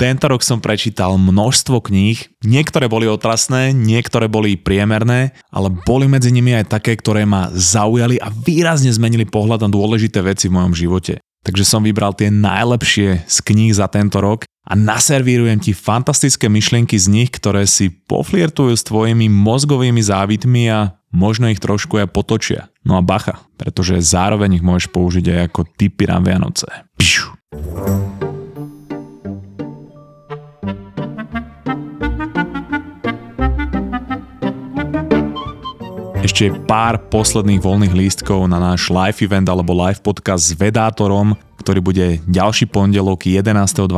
Tento rok som prečítal množstvo kníh, niektoré boli otrasné, niektoré boli priemerné, ale boli medzi nimi aj také, ktoré ma zaujali a výrazne zmenili pohľad na dôležité veci v mojom živote. Takže som vybral tie najlepšie z kníh za tento rok a naservírujem ti fantastické myšlienky z nich, ktoré si poflirtujú s tvojimi mozgovými závitmi a možno ich trošku aj potočia. No a bacha, pretože zároveň ich môžeš použiť aj ako typy na Vianoce. Pšiu. Ešte pár posledných voľných lístkov na náš live event alebo live podcast s Vedátorom, ktorý bude ďalší pondelok 11.12.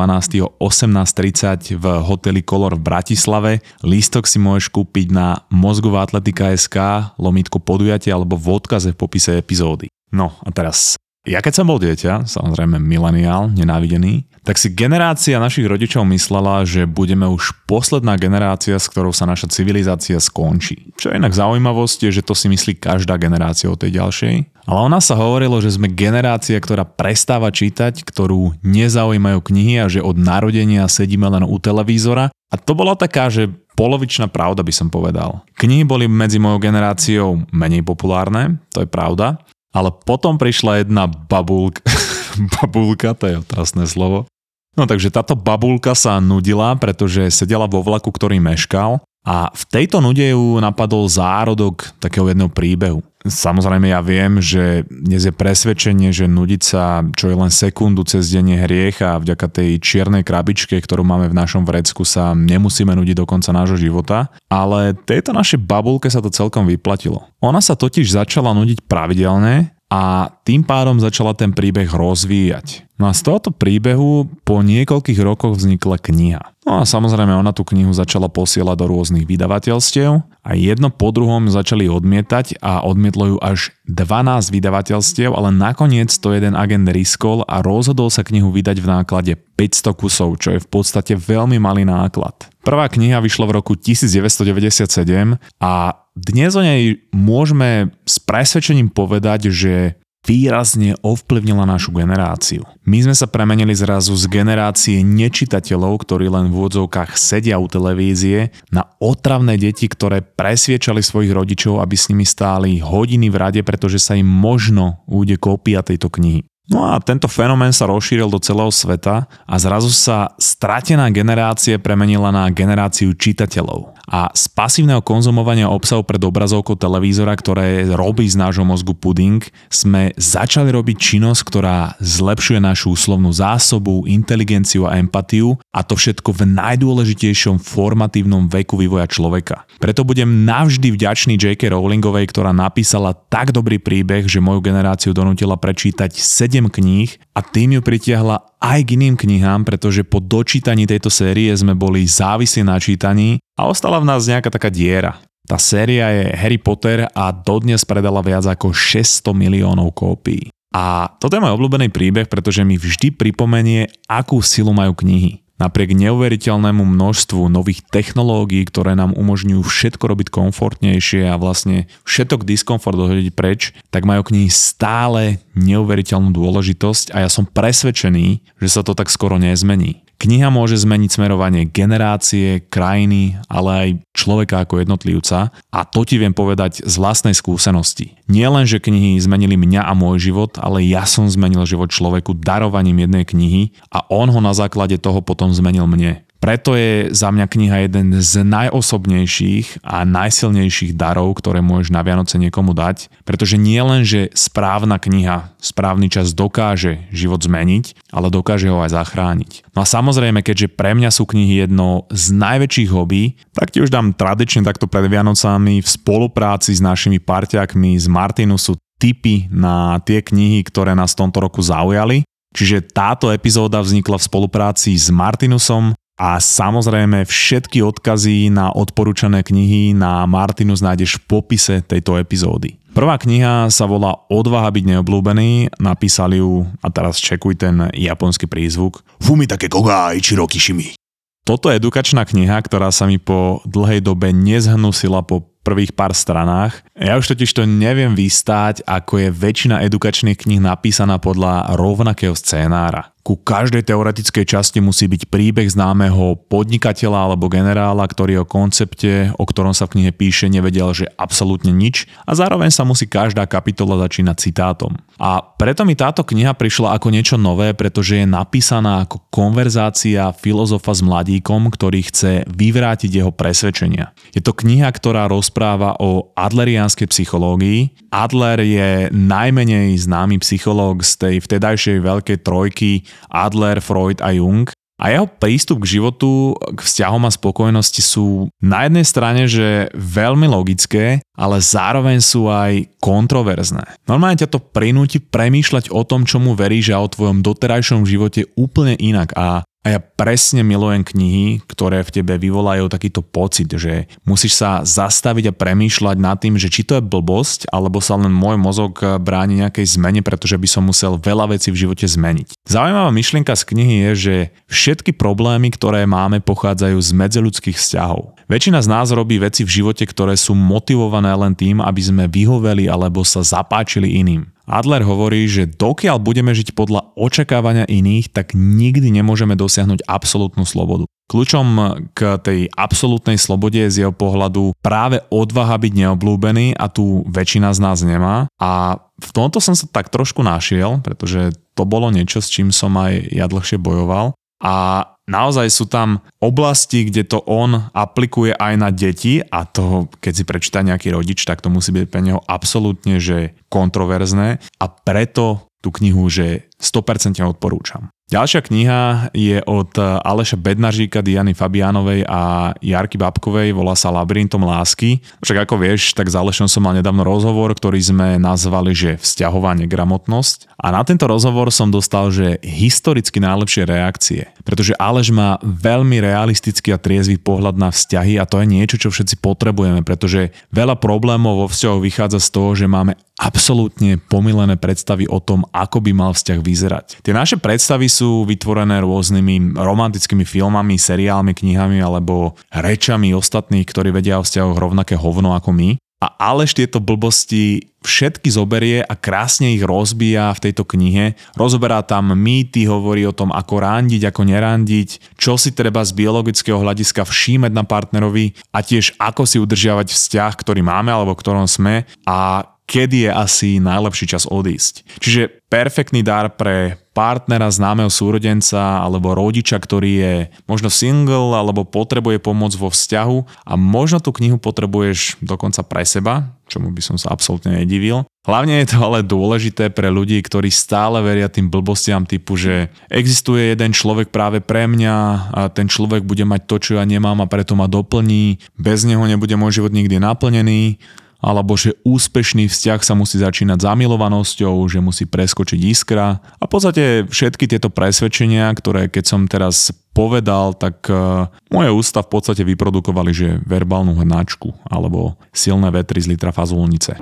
o 18.30 v hoteli Color v Bratislave. Lístok si môžeš kúpiť na mozgová atletika.sk, lomitko podujatie alebo v odkaze v popise epizódy. No a teraz ja keď som bol dieťa, samozrejme mileniál, nenávidený, tak si generácia našich rodičov myslela, že budeme už posledná generácia, s ktorou sa naša civilizácia skončí. Čo je inak zaujímavosť je, že to si myslí každá generácia o tej ďalšej. Ale o nás sa hovorilo, že sme generácia, ktorá prestáva čítať, ktorú nezaujímajú knihy a že od narodenia sedíme len u televízora. A to bola taká, že polovičná pravda by som povedal. Knihy boli medzi mojou generáciou menej populárne, to je pravda, ale potom prišla jedna babulka, babulka, to je otrasné slovo. No takže táto babulka sa nudila, pretože sedela vo vlaku, ktorý meškal a v tejto nude ju napadol zárodok takého jedného príbehu. Samozrejme ja viem, že dnes je presvedčenie, že nudiť sa čo je len sekundu cez deň je hriech a vďaka tej čiernej krabičke, ktorú máme v našom vrecku sa nemusíme nudiť do konca nášho života, ale tejto našej babulke sa to celkom vyplatilo. Ona sa totiž začala nudiť pravidelne a tým pádom začala ten príbeh rozvíjať. No a z tohoto príbehu po niekoľkých rokoch vznikla kniha. No a samozrejme ona tú knihu začala posielať do rôznych vydavateľstiev a jedno po druhom začali odmietať a odmietlo ju až 12 vydavateľstiev, ale nakoniec to jeden agent riskol a rozhodol sa knihu vydať v náklade 500 kusov, čo je v podstate veľmi malý náklad. Prvá kniha vyšla v roku 1997 a dnes o nej môžeme s presvedčením povedať, že výrazne ovplyvnila našu generáciu. My sme sa premenili zrazu z generácie nečitateľov, ktorí len v úvodzovkách sedia u televízie, na otravné deti, ktoré presviečali svojich rodičov, aby s nimi stáli hodiny v rade, pretože sa im možno újde kópia tejto knihy. No a tento fenomén sa rozšíril do celého sveta a zrazu sa stratená generácia premenila na generáciu čitateľov. A z pasívneho konzumovania obsahu pred obrazovkou televízora, ktoré robí z nášho mozgu puding, sme začali robiť činnosť, ktorá zlepšuje našu slovnú zásobu, inteligenciu a empatiu a to všetko v najdôležitejšom formatívnom veku vývoja človeka. Preto budem navždy vďačný J.K. Rowlingovej, ktorá napísala tak dobrý príbeh, že moju generáciu donútila prečítať 7 kníh a tým ju pritiahla aj k iným knihám, pretože po dočítaní tejto série sme boli závislí na čítaní a ostala v nás nejaká taká diera. Tá séria je Harry Potter a dodnes predala viac ako 600 miliónov kópií. A toto je môj obľúbený príbeh, pretože mi vždy pripomenie, akú silu majú knihy. Napriek neuveriteľnému množstvu nových technológií, ktoré nám umožňujú všetko robiť komfortnejšie a vlastne všetok diskomfort dohodiť preč, tak majú knihy stále neuveriteľnú dôležitosť a ja som presvedčený, že sa to tak skoro nezmení. Kniha môže zmeniť smerovanie generácie, krajiny, ale aj človeka ako jednotlivca a to ti viem povedať z vlastnej skúsenosti. Nie len, že knihy zmenili mňa a môj život, ale ja som zmenil život človeku darovaním jednej knihy a on ho na základe toho potom zmenil mne. Preto je za mňa kniha jeden z najosobnejších a najsilnejších darov, ktoré môžeš na Vianoce niekomu dať, pretože nie len, že správna kniha, správny čas dokáže život zmeniť, ale dokáže ho aj zachrániť. No a samozrejme, keďže pre mňa sú knihy jedno z najväčších hobby, tak ti už dám tradične takto pred Vianocami v spolupráci s našimi parťakmi z Martinusu tipy na tie knihy, ktoré nás v tomto roku zaujali. Čiže táto epizóda vznikla v spolupráci s Martinusom, a samozrejme všetky odkazy na odporúčané knihy na Martinus nájdeš v popise tejto epizódy. Prvá kniha sa volá Odvaha byť neobľúbený, napísali ju, a teraz čekuj ten japonský prízvuk, Fumi také kogai Shimi. Toto je edukačná kniha, ktorá sa mi po dlhej dobe nezhnusila po prvých pár stranách. Ja už totiž to neviem vystáť, ako je väčšina edukačných kníh napísaná podľa rovnakého scénára. Ku každej teoretickej časti musí byť príbeh známeho podnikateľa alebo generála, ktorý o koncepte, o ktorom sa v knihe píše, nevedel, že absolútne nič a zároveň sa musí každá kapitola začínať citátom. A preto mi táto kniha prišla ako niečo nové, pretože je napísaná ako konverzácia filozofa s mladíkom, ktorý chce vyvrátiť jeho presvedčenia. Je to kniha, ktorá rozpráva o adlerianskej psychológii. Adler je najmenej známy psychológ z tej vtedajšej veľkej trojky Adler, Freud a Jung. A jeho prístup k životu, k vzťahom a spokojnosti sú na jednej strane, že veľmi logické, ale zároveň sú aj kontroverzné. Normálne ťa to prinúti premýšľať o tom, čomu veríš a o tvojom doterajšom živote úplne inak a a ja presne milujem knihy, ktoré v tebe vyvolajú takýto pocit, že musíš sa zastaviť a premýšľať nad tým, že či to je blbosť, alebo sa len môj mozog bráni nejakej zmene, pretože by som musel veľa vecí v živote zmeniť. Zaujímavá myšlienka z knihy je, že všetky problémy, ktoré máme, pochádzajú z medziľudských vzťahov. Väčšina z nás robí veci v živote, ktoré sú motivované len tým, aby sme vyhoveli alebo sa zapáčili iným. Adler hovorí, že dokiaľ budeme žiť podľa očakávania iných, tak nikdy nemôžeme dosiahnuť absolútnu slobodu. Kľúčom k tej absolútnej slobode je z jeho pohľadu práve odvaha byť neoblúbený a tu väčšina z nás nemá. A v tomto som sa tak trošku našiel, pretože to bolo niečo, s čím som aj ja dlhšie bojoval. A naozaj sú tam oblasti, kde to on aplikuje aj na deti a to, keď si prečíta nejaký rodič, tak to musí byť pre neho absolútne že kontroverzné a preto tú knihu, že 100% odporúčam. Ďalšia kniha je od Aleša Bednažíka, Diany Fabianovej a Jarky Babkovej, volá sa Labyrintom lásky. Však ako vieš, tak s Alešom som mal nedávno rozhovor, ktorý sme nazvali, že vzťahovanie gramotnosť. A na tento rozhovor som dostal, že historicky najlepšie reakcie. Pretože Aleš má veľmi realistický a triezvy pohľad na vzťahy a to je niečo, čo všetci potrebujeme, pretože veľa problémov vo vzťahoch vychádza z toho, že máme absolútne pomilené predstavy o tom, ako by mal vzťah vyzerať. Tie naše predstavy sú vytvorené rôznymi romantickými filmami, seriálmi, knihami alebo rečami ostatných, ktorí vedia o vzťahoch rovnaké hovno ako my. A Aleš tieto blbosti všetky zoberie a krásne ich rozbíja v tejto knihe. Rozoberá tam mýty, hovorí o tom, ako randiť, ako nerandiť, čo si treba z biologického hľadiska všímať na partnerovi a tiež ako si udržiavať vzťah, ktorý máme alebo ktorom sme a kedy je asi najlepší čas odísť. Čiže perfektný dar pre partnera, známeho súrodenca alebo rodiča, ktorý je možno single alebo potrebuje pomoc vo vzťahu a možno tú knihu potrebuješ dokonca pre seba, čomu by som sa absolútne nedivil. Hlavne je to ale dôležité pre ľudí, ktorí stále veria tým blbostiam typu, že existuje jeden človek práve pre mňa a ten človek bude mať to, čo ja nemám a preto ma doplní. Bez neho nebude môj život nikdy naplnený alebo že úspešný vzťah sa musí začínať zamilovanosťou, že musí preskočiť iskra a v podstate všetky tieto presvedčenia, ktoré keď som teraz povedal, tak uh, moje ústa v podstate vyprodukovali, že verbálnu hnačku alebo silné vetry z litra fazulnice.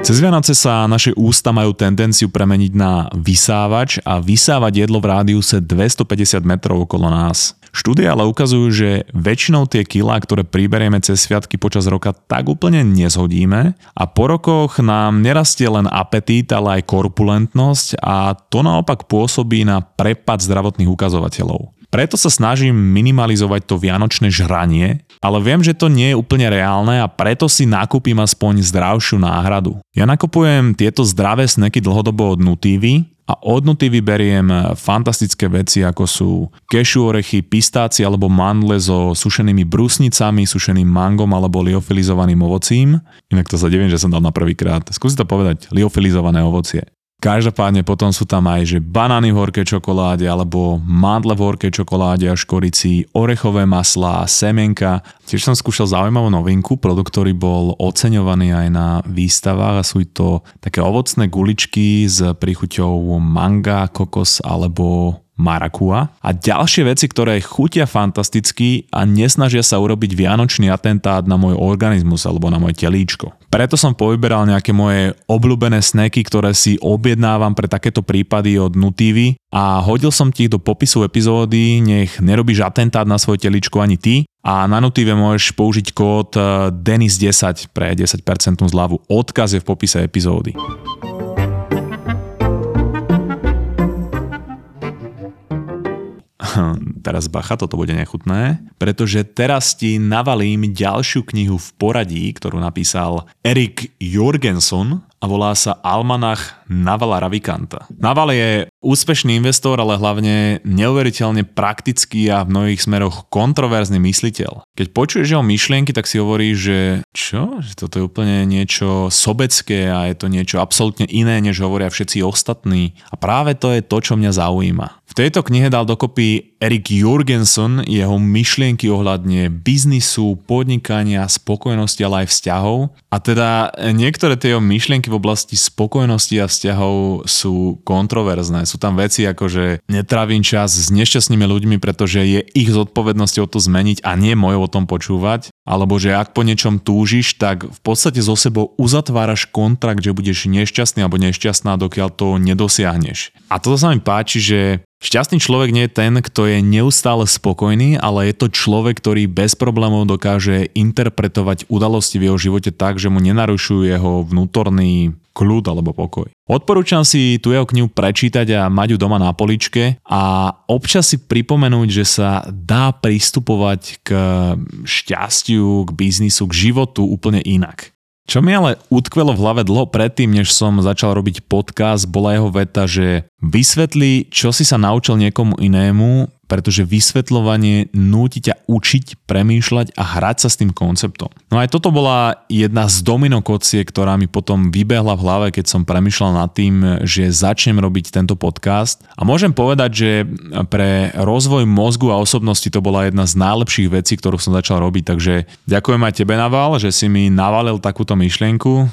Cez Vianoce sa naše ústa majú tendenciu premeniť na vysávač a vysávať jedlo v rádiuse 250 metrov okolo nás. Štúdie ale ukazujú, že väčšinou tie kilá, ktoré priberieme cez sviatky počas roka, tak úplne nezhodíme a po rokoch nám nerastie len apetít, ale aj korpulentnosť a to naopak pôsobí na prepad zdravotných ukazovateľov. Preto sa snažím minimalizovať to vianočné žranie, ale viem, že to nie je úplne reálne a preto si nakúpim aspoň zdravšiu náhradu. Ja nakupujem tieto zdravé sneky dlhodobo od Nutívy a od Nutívy beriem fantastické veci ako sú kešu orechy, pistáci alebo mandle so sušenými brusnicami, sušeným mangom alebo liofilizovaným ovocím. Inak to sa deviem, že som dal na prvýkrát. Skúsi to povedať, liofilizované ovocie. Každopádne potom sú tam aj, že banány v horkej čokoláde alebo mandle v horkej čokoláde a škorici, orechové maslá, semenka. Tiež som skúšal zaujímavú novinku, produkt, ktorý bol oceňovaný aj na výstavách a sú to také ovocné guličky s príchuťou manga, kokos alebo marakua a ďalšie veci, ktoré chutia fantasticky a nesnažia sa urobiť vianočný atentát na môj organizmus alebo na moje telíčko. Preto som povyberal nejaké moje obľúbené sneky, ktoré si objednávam pre takéto prípady od Nutivy a hodil som ti ich do popisu epizódy, nech nerobíš atentát na svoje teličko ani ty a na Nutive môžeš použiť kód eh, DENIS10 pre 10% zľavu. Odkaz je v popise epizódy. teraz bacha, toto bude nechutné, pretože teraz ti navalím ďalšiu knihu v poradí, ktorú napísal Erik Jorgenson a volá sa Almanach Navala Ravikanta. Naval je úspešný investor, ale hlavne neuveriteľne praktický a v mnohých smeroch kontroverzný mysliteľ. Keď počuješ jeho myšlienky, tak si hovorí, že čo? Že toto je úplne niečo sobecké a je to niečo absolútne iné, než hovoria všetci ostatní. A práve to je to, čo mňa zaujíma. V tejto knihe dal dokopy Erik Jurgenson jeho myšlienky ohľadne biznisu, podnikania, spokojnosti, ale aj vzťahov. A teda niektoré tie jeho myšlienky v oblasti spokojnosti a vzťahov sú kontroverzné. Sú tam veci ako, že netravím čas s nešťastnými ľuďmi, pretože je ich zodpovednosťou to zmeniť a nie mojou o tom počúvať. Alebo že ak po niečom túžiš, tak v podstate so sebou uzatváraš kontrakt, že budeš nešťastný alebo nešťastná, dokiaľ to nedosiahneš. A toto sa mi páči, že Šťastný človek nie je ten, kto je neustále spokojný, ale je to človek, ktorý bez problémov dokáže interpretovať udalosti v jeho živote tak, že mu nenarušujú jeho vnútorný kľud alebo pokoj. Odporúčam si tu jeho knihu prečítať a mať ju doma na poličke a občas si pripomenúť, že sa dá pristupovať k šťastiu, k biznisu, k životu úplne inak. Čo mi ale utkvelo v hlave dlho predtým, než som začal robiť podcast, bola jeho veta, že vysvetli, čo si sa naučil niekomu inému, pretože vysvetľovanie núti ťa učiť, premýšľať a hrať sa s tým konceptom. No aj toto bola jedna z domino kocie, ktorá mi potom vybehla v hlave, keď som premýšľal nad tým, že začnem robiť tento podcast. A môžem povedať, že pre rozvoj mozgu a osobnosti to bola jedna z najlepších vecí, ktorú som začal robiť. Takže ďakujem aj tebe, Naval, že si mi navalil takúto myšlienku.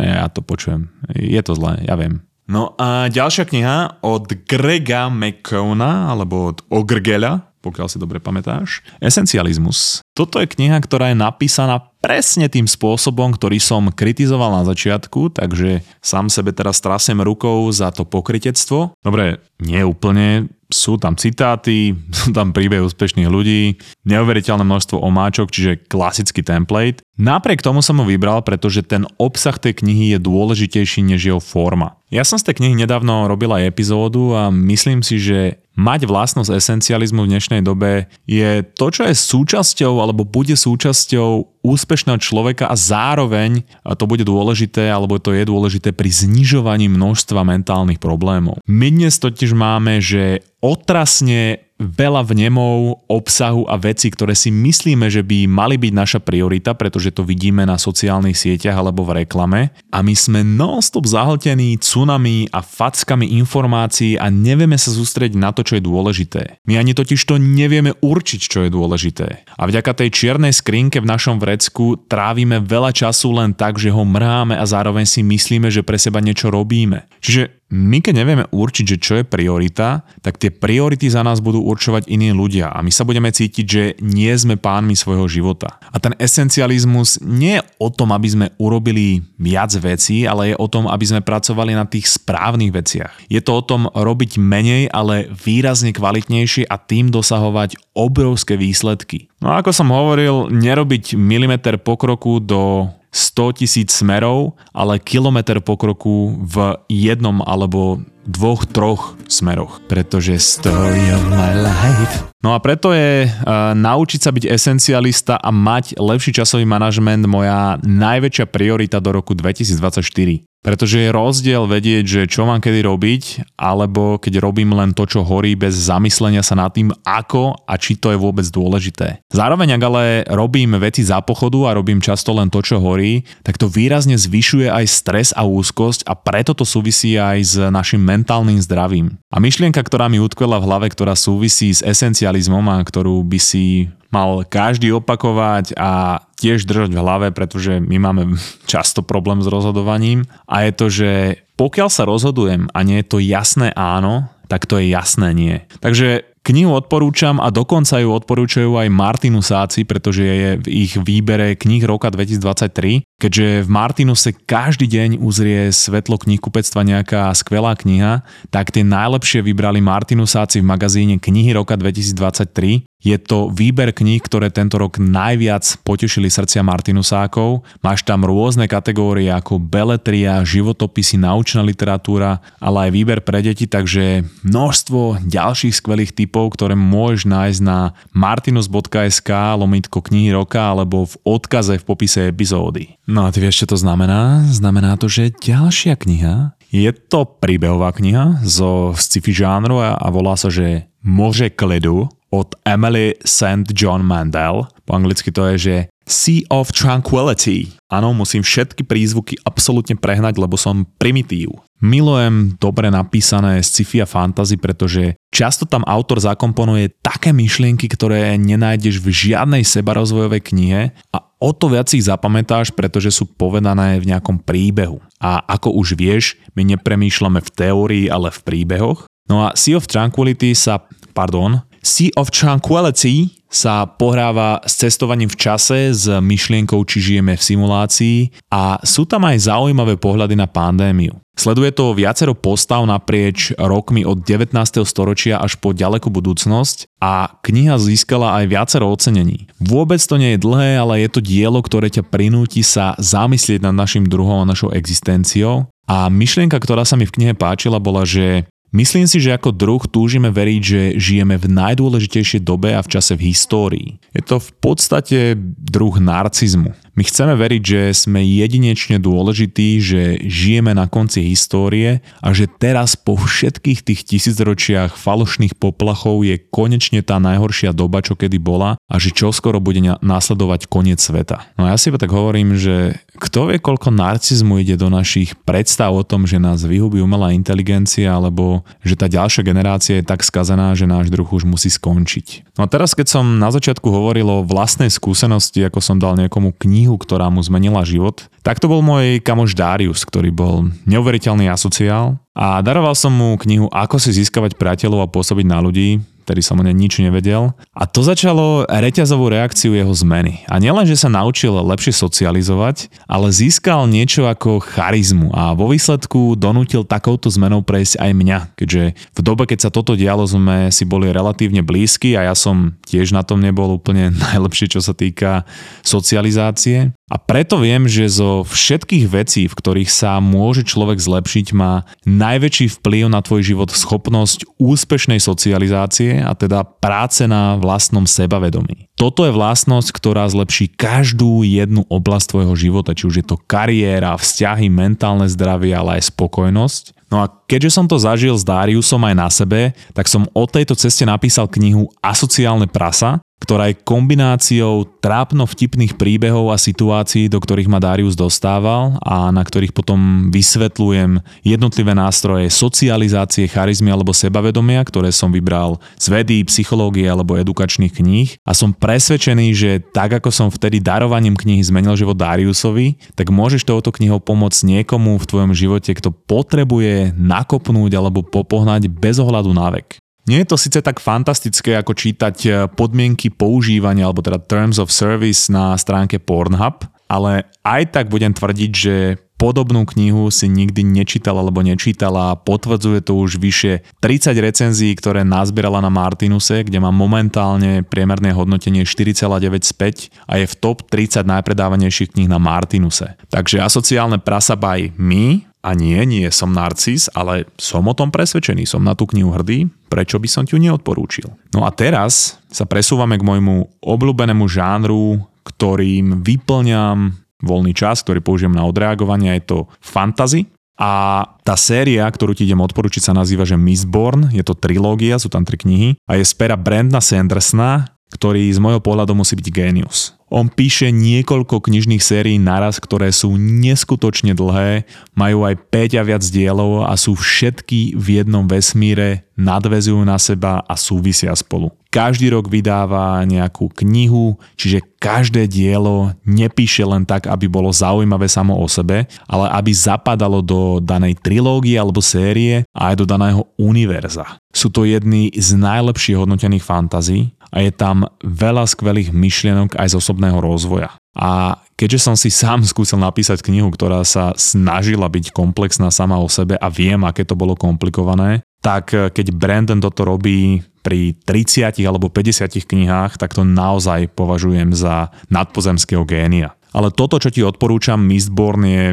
Ja to počujem. Je to zlé, ja viem. No a ďalšia kniha od Grega McCona, alebo od Ogrgela, pokiaľ si dobre pamätáš. Esencializmus. Toto je kniha, ktorá je napísaná presne tým spôsobom, ktorý som kritizoval na začiatku, takže sám sebe teraz trasem rukou za to pokritectvo. Dobre, nie úplne, sú tam citáty, sú tam príbehy úspešných ľudí, neuveriteľné množstvo omáčok, čiže klasický template. Napriek tomu som ho vybral, pretože ten obsah tej knihy je dôležitejší než jeho forma. Ja som z tej knihy nedávno robil aj epizódu a myslím si, že mať vlastnosť esencializmu v dnešnej dobe je to, čo je súčasťou alebo bude súčasťou úspešného človeka a zároveň a to bude dôležité alebo to je dôležité pri znižovaní množstva mentálnych problémov. My dnes totiž máme, že otrasne veľa vnemov, obsahu a veci, ktoré si myslíme, že by mali byť naša priorita, pretože to vidíme na sociálnych sieťach alebo v reklame. A my sme non-stop zahltení tsunami a fackami informácií a nevieme sa sústrediť na to, čo je dôležité. My ani totiž to nevieme určiť, čo je dôležité. A vďaka tej čiernej skrinke v našom vrecku trávime veľa času len tak, že ho mrháme a zároveň si myslíme, že pre seba niečo robíme. Čiže my keď nevieme určiť, že čo je priorita, tak tie priority za nás budú určovať iní ľudia a my sa budeme cítiť, že nie sme pánmi svojho života. A ten esencializmus nie je o tom, aby sme urobili viac vecí, ale je o tom, aby sme pracovali na tých správnych veciach. Je to o tom robiť menej, ale výrazne kvalitnejšie a tým dosahovať obrovské výsledky. No a ako som hovoril, nerobiť milimeter pokroku do 100 tisíc smerov, ale kilometr pokroku v jednom alebo dvoch, troch smeroch. Pretože story of my life. No a preto je uh, naučiť sa byť esencialista a mať lepší časový manažment moja najväčšia priorita do roku 2024. Pretože je rozdiel vedieť, že čo mám kedy robiť, alebo keď robím len to, čo horí bez zamyslenia sa nad tým, ako a či to je vôbec dôležité. Zároveň, ak ale robím veci za pochodu a robím často len to, čo horí, tak to výrazne zvyšuje aj stres a úzkosť a preto to súvisí aj s našim mentálnym zdravím. A myšlienka, ktorá mi utkvela v hlave, ktorá súvisí s esencializmom a ktorú by si mal každý opakovať a tiež držať v hlave, pretože my máme často problém s rozhodovaním a je to, že pokiaľ sa rozhodujem a nie je to jasné áno, tak to je jasné nie. Takže Knihu odporúčam a dokonca ju odporúčajú aj Martinusáci, pretože je v ich výbere knih roka 2023, keďže v Martinuse každý deň uzrie svetlo knihkupectva nejaká skvelá kniha, tak tie najlepšie vybrali Martinusáci v magazíne Knihy roka 2023 je to výber kníh, ktoré tento rok najviac potešili srdcia Martinusákov. Máš tam rôzne kategórie ako beletria, životopisy, naučná literatúra, ale aj výber pre deti, takže množstvo ďalších skvelých typov, ktoré môžeš nájsť na martinus.sk lomitko knihy roka alebo v odkaze v popise epizódy. No a ty vieš, čo to znamená? Znamená to, že ďalšia kniha je to príbehová kniha zo sci-fi žánru a, volá sa, že Moře kledu od Emily St. John Mandel. Po anglicky to je, že Sea of Tranquility. Áno, musím všetky prízvuky absolútne prehnať, lebo som primitív. Milujem dobre napísané sci-fi a fantasy, pretože často tam autor zakomponuje také myšlienky, ktoré nenájdeš v žiadnej sebarozvojovej knihe a o to viac ich zapamätáš, pretože sú povedané v nejakom príbehu. A ako už vieš, my nepremýšľame v teórii, ale v príbehoch. No a Sea of Tranquility sa, pardon, Sea of Tranquility sa pohráva s cestovaním v čase, s myšlienkou, či žijeme v simulácii a sú tam aj zaujímavé pohľady na pandémiu. Sleduje to viacero postav naprieč rokmi od 19. storočia až po ďalekú budúcnosť a kniha získala aj viacero ocenení. Vôbec to nie je dlhé, ale je to dielo, ktoré ťa prinúti sa zamyslieť nad našim druhom a našou existenciou. A myšlienka, ktorá sa mi v knihe páčila, bola, že Myslím si, že ako druh túžime veriť, že žijeme v najdôležitejšej dobe a v čase v histórii. Je to v podstate druh narcizmu. My chceme veriť, že sme jedinečne dôležití, že žijeme na konci histórie a že teraz po všetkých tých tisícročiach falošných poplachov je konečne tá najhoršia doba, čo kedy bola a že čoskoro bude následovať koniec sveta. No ja si tak hovorím, že kto vie, koľko narcizmu ide do našich predstav o tom, že nás vyhubí umelá inteligencia alebo že tá ďalšia generácia je tak skazená, že náš druh už musí skončiť. No a teraz, keď som na začiatku hovoril o vlastnej skúsenosti, ako som dal niekomu knihu, ktorá mu zmenila život, tak to bol môj kamoš Darius, ktorý bol neuveriteľný asociál a daroval som mu knihu Ako si získavať priateľov a pôsobiť na ľudí, ktorý som o nej nič nevedel. A to začalo reťazovú reakciu jeho zmeny. A nielen, že sa naučil lepšie socializovať, ale získal niečo ako charizmu a vo výsledku donútil takouto zmenou prejsť aj mňa, keďže v dobe, keď sa toto dialo, sme si boli relatívne blízki a ja som tiež na tom nebol úplne najlepšie, čo sa týka socializácie. A preto viem, že zo všetkých vecí, v ktorých sa môže človek zlepšiť, má najväčší vplyv na tvoj život schopnosť úspešnej socializácie a teda práce na vlastnom sebavedomí. Toto je vlastnosť, ktorá zlepší každú jednu oblasť tvojho života, či už je to kariéra, vzťahy, mentálne zdravie, ale aj spokojnosť. No a keďže som to zažil s Dariusom aj na sebe, tak som o tejto ceste napísal knihu Asociálne prasa, ktorá je kombináciou trápno vtipných príbehov a situácií, do ktorých ma Darius dostával a na ktorých potom vysvetľujem jednotlivé nástroje socializácie, charizmy alebo sebavedomia, ktoré som vybral z vedy, psychológie alebo edukačných kníh a som presvedčený, že tak ako som vtedy darovaním knihy zmenil život Dariusovi, tak môžeš touto knihou pomôcť niekomu v tvojom živote, kto potrebuje nakopnúť alebo popohnať bez ohľadu na vek. Nie je to síce tak fantastické, ako čítať eh, podmienky používania, alebo teda Terms of Service na stránke Pornhub, ale aj tak budem tvrdiť, že podobnú knihu si nikdy nečítal alebo nečítala a potvrdzuje to už vyše 30 recenzií, ktoré nazbierala na Martinuse, kde má momentálne priemerné hodnotenie 4,95 a je v top 30 najpredávanejších kníh na Martinuse. Takže asociálne prasa by me a nie, nie som narcis, ale som o tom presvedčený, som na tú knihu hrdý, prečo by som ti ju neodporúčil. No a teraz sa presúvame k môjmu obľúbenému žánru, ktorým vyplňam voľný čas, ktorý použijem na odreagovanie, je to fantasy. A tá séria, ktorú ti idem odporučiť, sa nazýva, že Mistborn, je to trilógia, sú tam tri knihy a je z pera Brandna Sandersona, ktorý z môjho pohľadu musí byť génius. On píše niekoľko knižných sérií naraz, ktoré sú neskutočne dlhé, majú aj 5 a viac dielov a sú všetky v jednom vesmíre, nadvezujú na seba a súvisia spolu. Každý rok vydáva nejakú knihu, čiže každé dielo nepíše len tak, aby bolo zaujímavé samo o sebe, ale aby zapadalo do danej trilógie alebo série a aj do daného univerza. Sú to jedny z najlepších hodnotených fantazí a je tam veľa skvelých myšlienok aj z osobného rozvoja. A keďže som si sám skúsil napísať knihu, ktorá sa snažila byť komplexná sama o sebe a viem, aké to bolo komplikované, tak keď Brandon toto robí pri 30 alebo 50 knihách, tak to naozaj považujem za nadpozemského génia. Ale toto, čo ti odporúčam, Mistborn je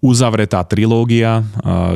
uzavretá trilógia.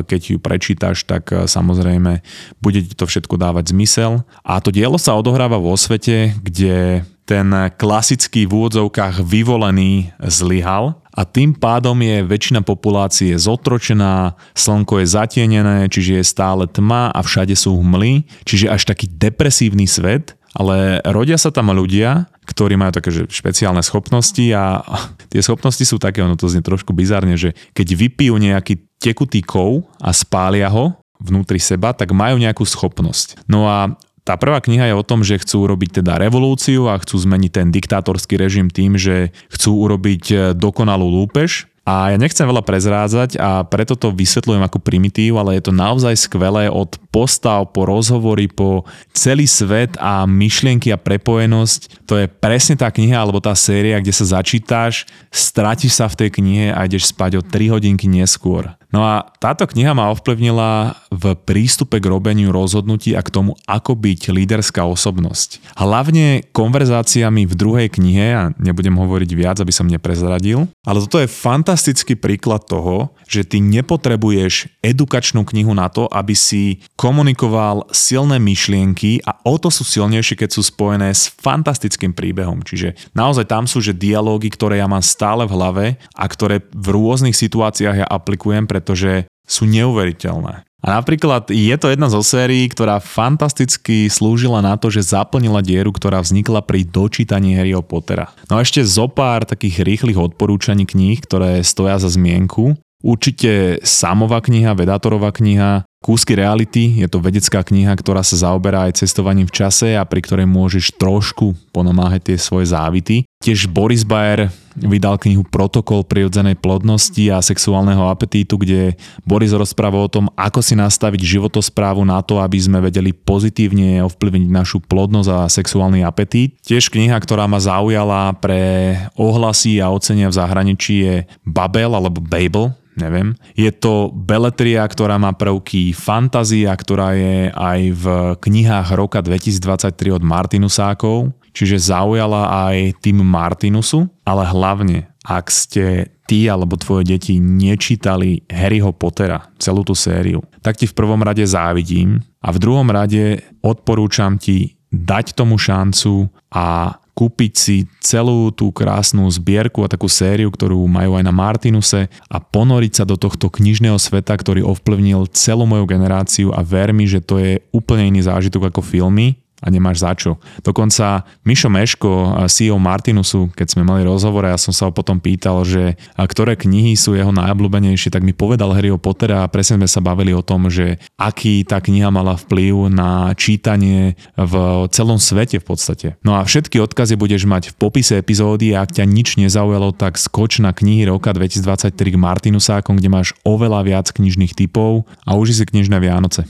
Keď ju prečítaš, tak e, samozrejme bude ti to všetko dávať zmysel. A to dielo sa odohráva vo svete, kde ten klasický v úvodzovkách vyvolený zlyhal a tým pádom je väčšina populácie zotročená, slnko je zatienené, čiže je stále tma a všade sú hmly, čiže až taký depresívny svet, ale rodia sa tam ľudia, ktorí majú také že špeciálne schopnosti a tie schopnosti sú také, ono to znie trošku bizarne, že keď vypijú nejaký tekutý kov a spália ho vnútri seba, tak majú nejakú schopnosť. No a tá prvá kniha je o tom, že chcú urobiť teda revolúciu a chcú zmeniť ten diktátorský režim tým, že chcú urobiť e, dokonalú lúpež. A ja nechcem veľa prezrádzať a preto to vysvetľujem ako primitív, ale je to naozaj skvelé od postav po rozhovory, po celý svet a myšlienky a prepojenosť. To je presne tá kniha alebo tá séria, kde sa začítaš, stratíš sa v tej knihe a ideš spať o 3 hodinky neskôr. No a táto kniha ma ovplyvnila v prístupe k robeniu rozhodnutí a k tomu, ako byť líderská osobnosť. Hlavne konverzáciami v druhej knihe, a nebudem hovoriť viac, aby som neprezradil, ale toto je fantastický príklad toho, že ty nepotrebuješ edukačnú knihu na to, aby si komunikoval silné myšlienky a o to sú silnejšie, keď sú spojené s fantastickým príbehom. Čiže naozaj tam sú, že dialógy, ktoré ja mám stále v hlave a ktoré v rôznych situáciách ja aplikujem, pre pretože sú neuveriteľné. A napríklad je to jedna zo sérií, ktorá fantasticky slúžila na to, že zaplnila dieru, ktorá vznikla pri dočítaní Harryho Pottera. No a ešte zo pár takých rýchlych odporúčaní kníh, ktoré stoja za zmienku. Určite samová kniha, Vedátorová kniha, Kúsky reality je to vedecká kniha, ktorá sa zaoberá aj cestovaním v čase a pri ktorej môžeš trošku ponomáhať tie svoje závity. Tiež Boris Bayer vydal knihu Protokol prirodzenej plodnosti a sexuálneho apetítu, kde Boris rozpráva o tom, ako si nastaviť životosprávu na to, aby sme vedeli pozitívne ovplyvniť našu plodnosť a sexuálny apetít. Tiež kniha, ktorá ma zaujala pre ohlasy a ocenia v zahraničí je Babel alebo Babel, neviem. Je to beletria, ktorá má prvky fantázia, ktorá je aj v knihách roka 2023 od Martinusákov, čiže zaujala aj tým Martinusu, ale hlavne, ak ste ty alebo tvoje deti nečítali Harryho Pottera, celú tú sériu, tak ti v prvom rade závidím a v druhom rade odporúčam ti dať tomu šancu a kúpiť si celú tú krásnu zbierku a takú sériu, ktorú majú aj na Martinuse a ponoriť sa do tohto knižného sveta, ktorý ovplyvnil celú moju generáciu a ver mi, že to je úplne iný zážitok ako filmy a nemáš za čo. Dokonca Mišo Meško, CEO Martinusu, keď sme mali rozhovor ja som sa ho potom pýtal, že ktoré knihy sú jeho najobľúbenejšie, tak mi povedal Harryho Pottera a presne sme sa bavili o tom, že aký tá kniha mala vplyv na čítanie v celom svete v podstate. No a všetky odkazy budeš mať v popise epizódy a ak ťa nič nezaujalo, tak skoč na knihy roka 2023 k Martinusákom, kde máš oveľa viac knižných typov a uži si knižné Vianoce.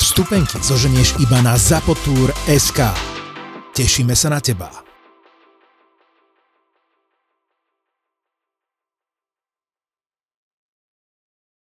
Vstupenky zoženieš iba na SK. Tešíme sa na teba.